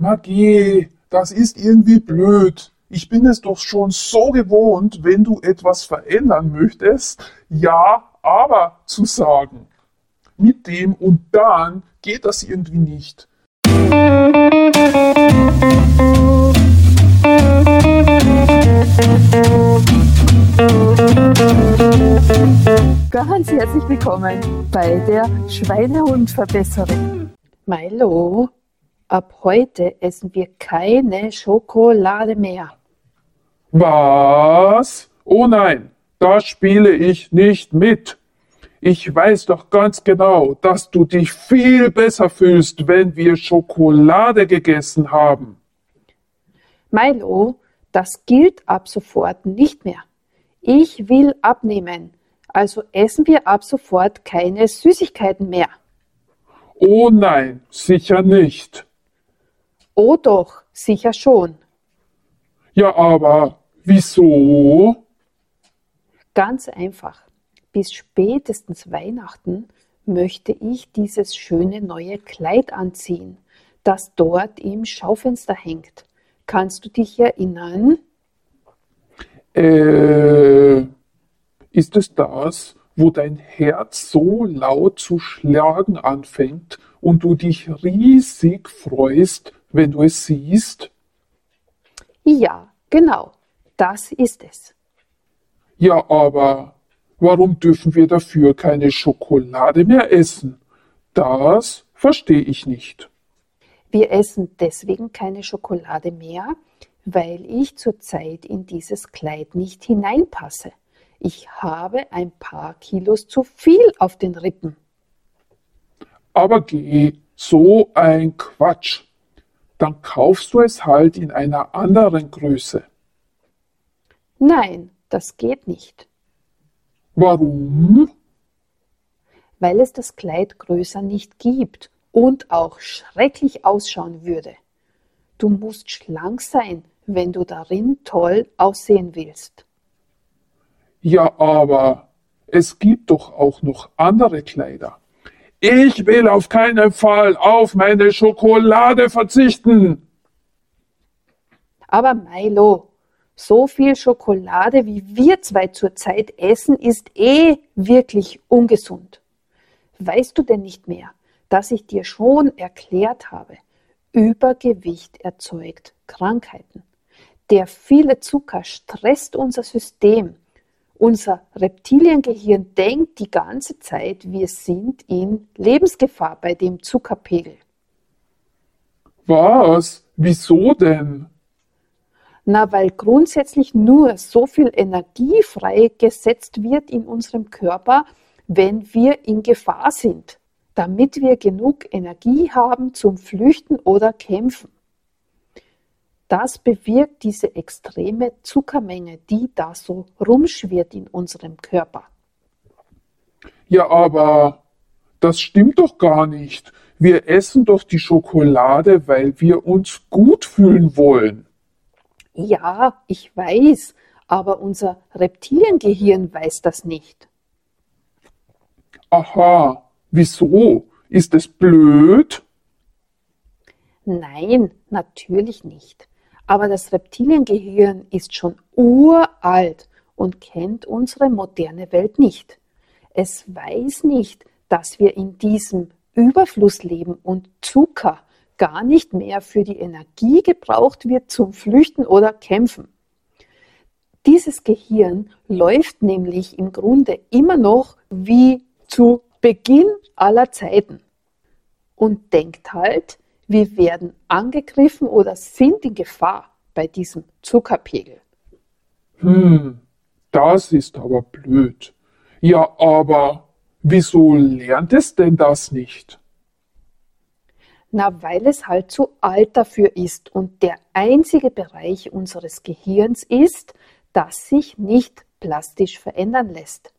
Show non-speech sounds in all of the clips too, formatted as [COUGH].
Magie, das ist irgendwie blöd. Ich bin es doch schon so gewohnt, wenn du etwas verändern möchtest, ja, aber zu sagen. Mit dem und dann geht das irgendwie nicht. Ganz herzlich willkommen bei der Schweinehundverbesserin. Milo, ab heute essen wir keine Schokolade mehr. Was? Oh nein, da spiele ich nicht mit. Ich weiß doch ganz genau, dass du dich viel besser fühlst, wenn wir Schokolade gegessen haben. Milo, das gilt ab sofort nicht mehr. Ich will abnehmen, also essen wir ab sofort keine Süßigkeiten mehr. Oh nein, sicher nicht. Oh doch, sicher schon. Ja, aber wieso? Ganz einfach. Bis spätestens Weihnachten möchte ich dieses schöne neue Kleid anziehen, das dort im Schaufenster hängt. Kannst du dich erinnern? Äh, ist es das, wo dein Herz so laut zu schlagen anfängt und du dich riesig freust, wenn du es siehst? Ja, genau, das ist es. Ja, aber warum dürfen wir dafür keine Schokolade mehr essen? Das verstehe ich nicht. Wir essen deswegen keine Schokolade mehr, weil ich zurzeit in dieses Kleid nicht hineinpasse. Ich habe ein paar Kilos zu viel auf den Rippen. Aber geh, so ein Quatsch. Dann kaufst du es halt in einer anderen Größe. Nein, das geht nicht. Warum? Weil es das Kleid größer nicht gibt und auch schrecklich ausschauen würde. Du musst schlank sein, wenn du darin toll aussehen willst. Ja, aber es gibt doch auch noch andere Kleider. Ich will auf keinen Fall auf meine Schokolade verzichten. Aber Milo, so viel Schokolade, wie wir zwei zurzeit essen, ist eh wirklich ungesund. Weißt du denn nicht mehr, dass ich dir schon erklärt habe, Übergewicht erzeugt Krankheiten. Der viele Zucker stresst unser System. Unser Reptiliengehirn denkt die ganze Zeit, wir sind in Lebensgefahr bei dem Zuckerpegel. Was? Wieso denn? Na, weil grundsätzlich nur so viel Energie freigesetzt wird in unserem Körper, wenn wir in Gefahr sind, damit wir genug Energie haben zum Flüchten oder Kämpfen. Das bewirkt diese extreme Zuckermenge, die da so rumschwirrt in unserem Körper. Ja, aber das stimmt doch gar nicht. Wir essen doch die Schokolade, weil wir uns gut fühlen wollen. Ja, ich weiß, aber unser Reptiliengehirn weiß das nicht. Aha, wieso? Ist es blöd? Nein, natürlich nicht. Aber das Reptiliengehirn ist schon uralt und kennt unsere moderne Welt nicht. Es weiß nicht, dass wir in diesem Überfluss leben und Zucker gar nicht mehr für die Energie gebraucht wird zum Flüchten oder Kämpfen. Dieses Gehirn läuft nämlich im Grunde immer noch wie zu Beginn aller Zeiten und denkt halt, wir werden angegriffen oder sind in Gefahr bei diesem Zuckerpegel. Hm, das ist aber blöd. Ja, aber wieso lernt es denn das nicht? Na, weil es halt zu alt dafür ist und der einzige Bereich unseres Gehirns ist, das sich nicht plastisch verändern lässt,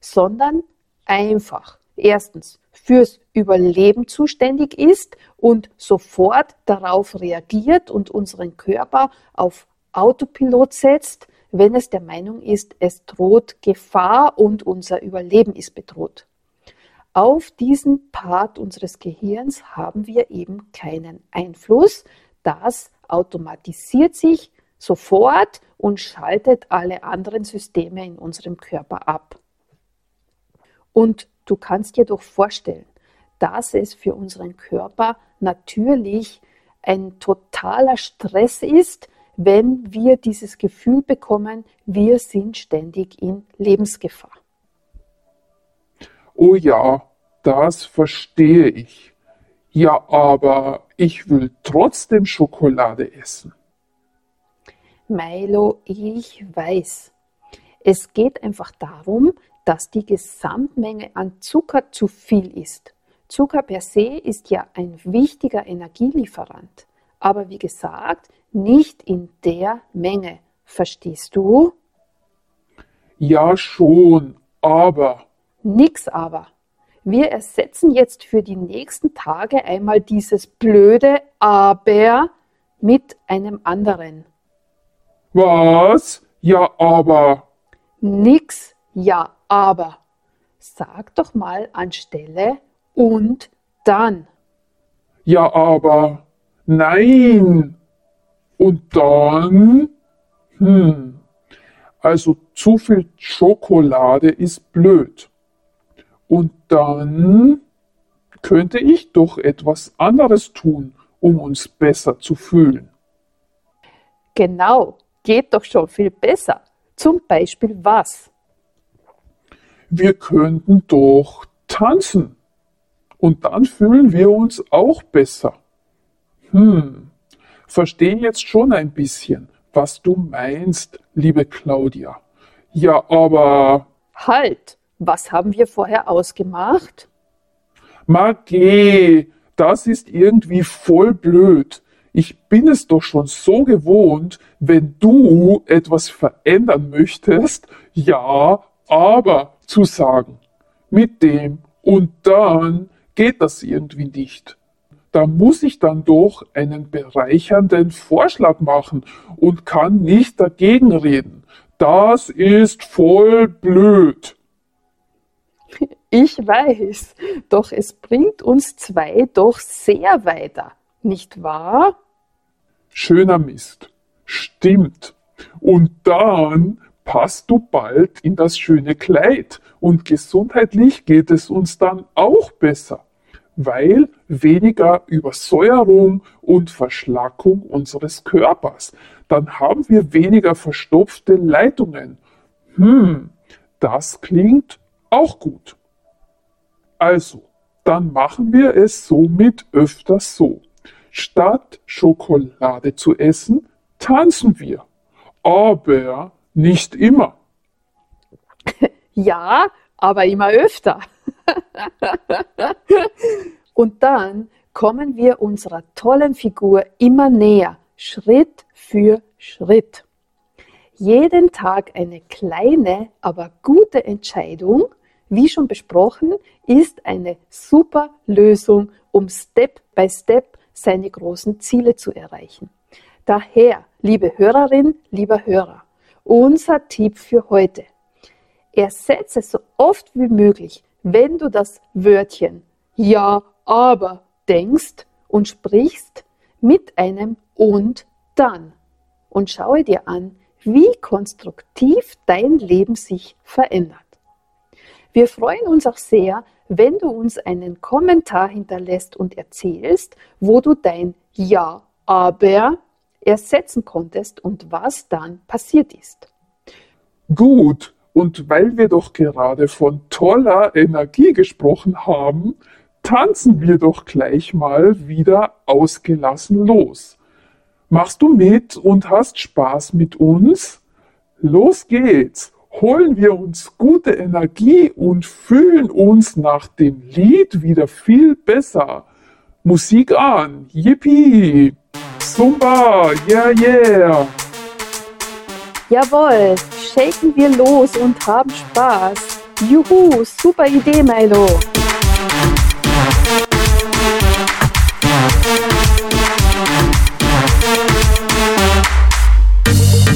sondern einfach erstens fürs Überleben zuständig ist und sofort darauf reagiert und unseren Körper auf Autopilot setzt, wenn es der Meinung ist, es droht Gefahr und unser Überleben ist bedroht. Auf diesen Part unseres Gehirns haben wir eben keinen Einfluss, Das automatisiert sich sofort und schaltet alle anderen Systeme in unserem Körper ab. Und du kannst dir doch vorstellen, dass es für unseren Körper natürlich ein totaler Stress ist, wenn wir dieses Gefühl bekommen, wir sind ständig in Lebensgefahr. Oh ja, das verstehe ich. Ja, aber ich will trotzdem Schokolade essen. Milo, ich weiß. Es geht einfach darum, dass die Gesamtmenge an Zucker zu viel ist. Zucker per se ist ja ein wichtiger Energielieferant. Aber wie gesagt, nicht in der Menge. Verstehst du? Ja schon, aber. Nix aber. Wir ersetzen jetzt für die nächsten Tage einmal dieses blöde Aber mit einem anderen. Was? Ja, aber. Nix, ja, aber. Sag doch mal anstelle und dann. Ja, aber. Nein. Und dann? Hm. Also zu viel Schokolade ist blöd. Und dann könnte ich doch etwas anderes tun, um uns besser zu fühlen. Genau, geht doch schon viel besser. Zum Beispiel was? Wir könnten doch tanzen. Und dann fühlen wir uns auch besser. Hm, verstehe jetzt schon ein bisschen, was du meinst, liebe Claudia. Ja, aber. Halt! Was haben wir vorher ausgemacht? Magee, das ist irgendwie voll blöd. Ich bin es doch schon so gewohnt, wenn du etwas verändern möchtest, ja, aber zu sagen. Mit dem und dann geht das irgendwie nicht. Da muss ich dann doch einen bereichernden Vorschlag machen und kann nicht dagegen reden. Das ist voll blöd. Ich weiß, doch es bringt uns zwei doch sehr weiter, nicht wahr? Schöner Mist. Stimmt. Und dann passt du bald in das schöne Kleid und gesundheitlich geht es uns dann auch besser, weil weniger Übersäuerung und Verschlackung unseres Körpers. Dann haben wir weniger verstopfte Leitungen. Hm, das klingt auch gut. Also, dann machen wir es somit öfters so. Statt Schokolade zu essen, tanzen wir. Aber nicht immer. [LAUGHS] Ja, aber immer öfter. [LAUGHS] Und dann kommen wir unserer tollen Figur immer näher, Schritt für Schritt. Jeden Tag eine kleine, aber gute Entscheidung wie schon besprochen, ist eine super Lösung, um Step by Step seine großen Ziele zu erreichen. Daher, liebe Hörerin, lieber Hörer, unser Tipp für heute. Ersetze so oft wie möglich, wenn du das Wörtchen ja, aber denkst und sprichst mit einem und dann. Und schaue dir an, wie konstruktiv dein Leben sich verändert. Wir freuen uns auch sehr, wenn du uns einen Kommentar hinterlässt und erzählst, wo du dein Ja, aber ersetzen konntest und was dann passiert ist. Gut, und weil wir doch gerade von toller Energie gesprochen haben, tanzen wir doch gleich mal wieder ausgelassen los. Machst du mit und hast Spaß mit uns? Los geht's! holen wir uns gute Energie und fühlen uns nach dem Lied wieder viel besser. Musik an, yippie, Zumba, yeah, yeah. Jawohl, shaken wir los und haben Spaß. Juhu, super Idee, Milo.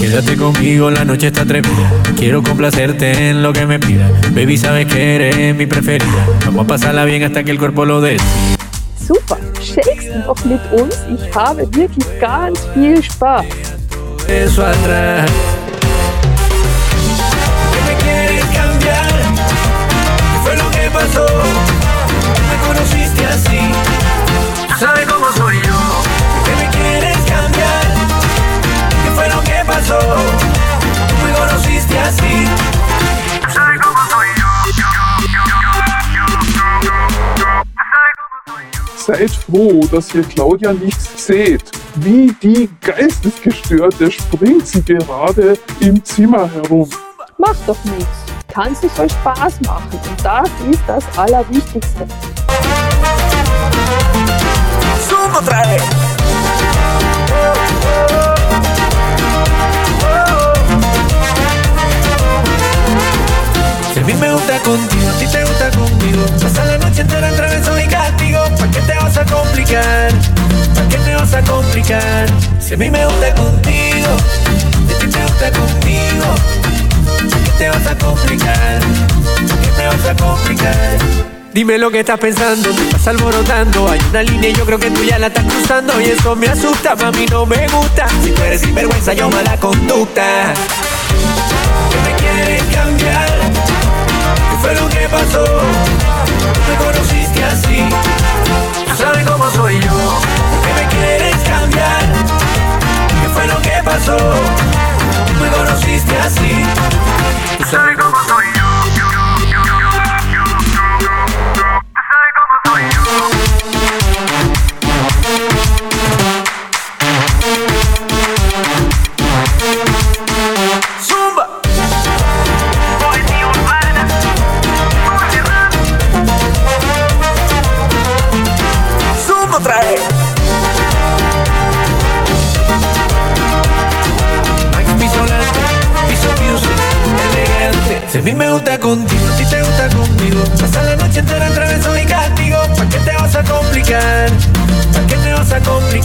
Quédate conmigo, la noche está atrevida. Quiero complacerte en lo que me pidas. Baby, sabes que eres mi preferida. Vamos a pasarla bien hasta que el cuerpo lo decida. Super, shakes noch mit uns. Ich habe wirklich ganz viel Spaß. Me quieres cambiar. Seid froh, dass ihr Claudia nicht seht. Wie die Geistesgestörte springt sie gerade im Zimmer herum. Macht doch nichts. Tanzen soll Spaß machen und das ist das Allerwichtigste. Otra vez. Si a mí me gusta contigo, Si a mí me gusta contigo, a ti te gusta conmigo. ¿Para qué te vas a complicar? ¿Para qué te vas a complicar? Dime lo que estás pensando, te estás alborotando Hay una línea y yo creo que tú ya la estás cruzando Y eso me asusta, mami, no me gusta Si tú eres sinvergüenza, yo mala conducta Que me quieres cambiar ¿Qué fue lo que pasó? Me conociste así pasó? Me conociste así Tú sabes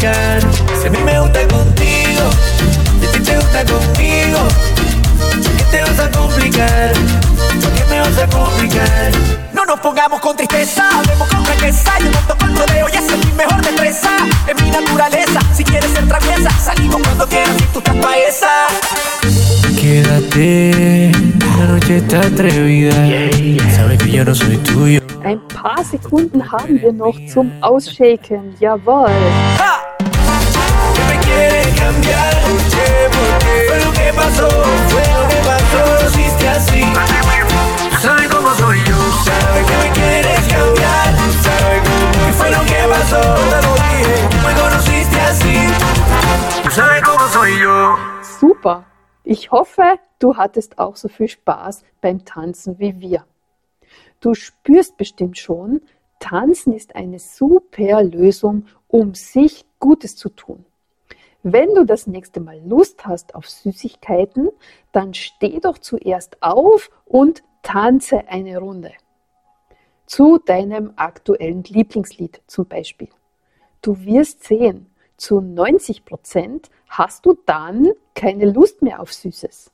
complicar? Si a mí me gusta contigo, y a ti te gusta conmigo. ¿Por qué te vas a complicar? ¿Por qué me vas a complicar? No nos pongamos con tristeza, hablemos con franqueza. Yo no toco el rodeo y esa es mi mejor destreza. Es mi naturaleza, si quieres ser traviesa, salimos cuando quieras y tú estás pa' esa. Quédate, la noche está atrevida. Sabes que yo no soy tuyo. Ein paar Sekunden haben wir noch zum Ausshaken. Jawohl. ¡Ja! Quieres cambiar, ¿qué? ¿Por qué? Fue lo que pasó, fue lo que pasó, hiciste así. ¿Sabes cómo soy yo? ¿Sabes que me quieres cambiar? ¿Sabes cómo? ¿Qué fue lo que pasó? Te lo dije, me conociste así. ¿Sabes cómo soy yo? Super. Ich hoffe, du hattest auch so viel Spaß beim Tanzen wie wir. Du spürst bestimmt schon, Tanzen ist eine super Lösung, um sich Gutes zu tun. Wenn du das nächste Mal Lust hast auf Süßigkeiten, dann steh doch zuerst auf und tanze eine Runde. Zu deinem aktuellen Lieblingslied zum Beispiel. Du wirst sehen, zu 90 Prozent hast du dann keine Lust mehr auf Süßes.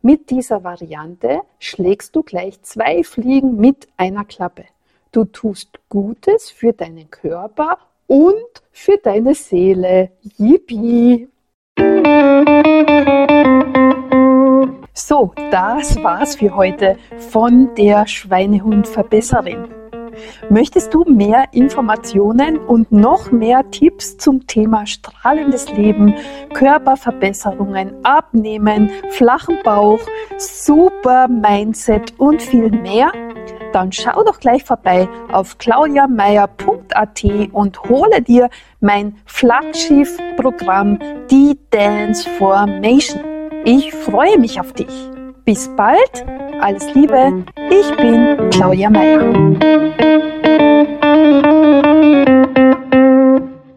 Mit dieser Variante schlägst du gleich zwei Fliegen mit einer Klappe. Du tust Gutes für deinen Körper und für deine Seele. Yippie! So, das war's für heute von der Schweinehund-Verbesserin. Möchtest du mehr Informationen und noch mehr Tipps zum Thema strahlendes Leben, Körperverbesserungen, Abnehmen, flachen Bauch, super Mindset und viel mehr? Dann schau doch gleich vorbei auf claudiameier.at und hole dir mein Flaggschiff-Programm Die Dance Formation. Ich freue mich auf dich. Bis bald, alles Liebe, ich bin Claudia Meier.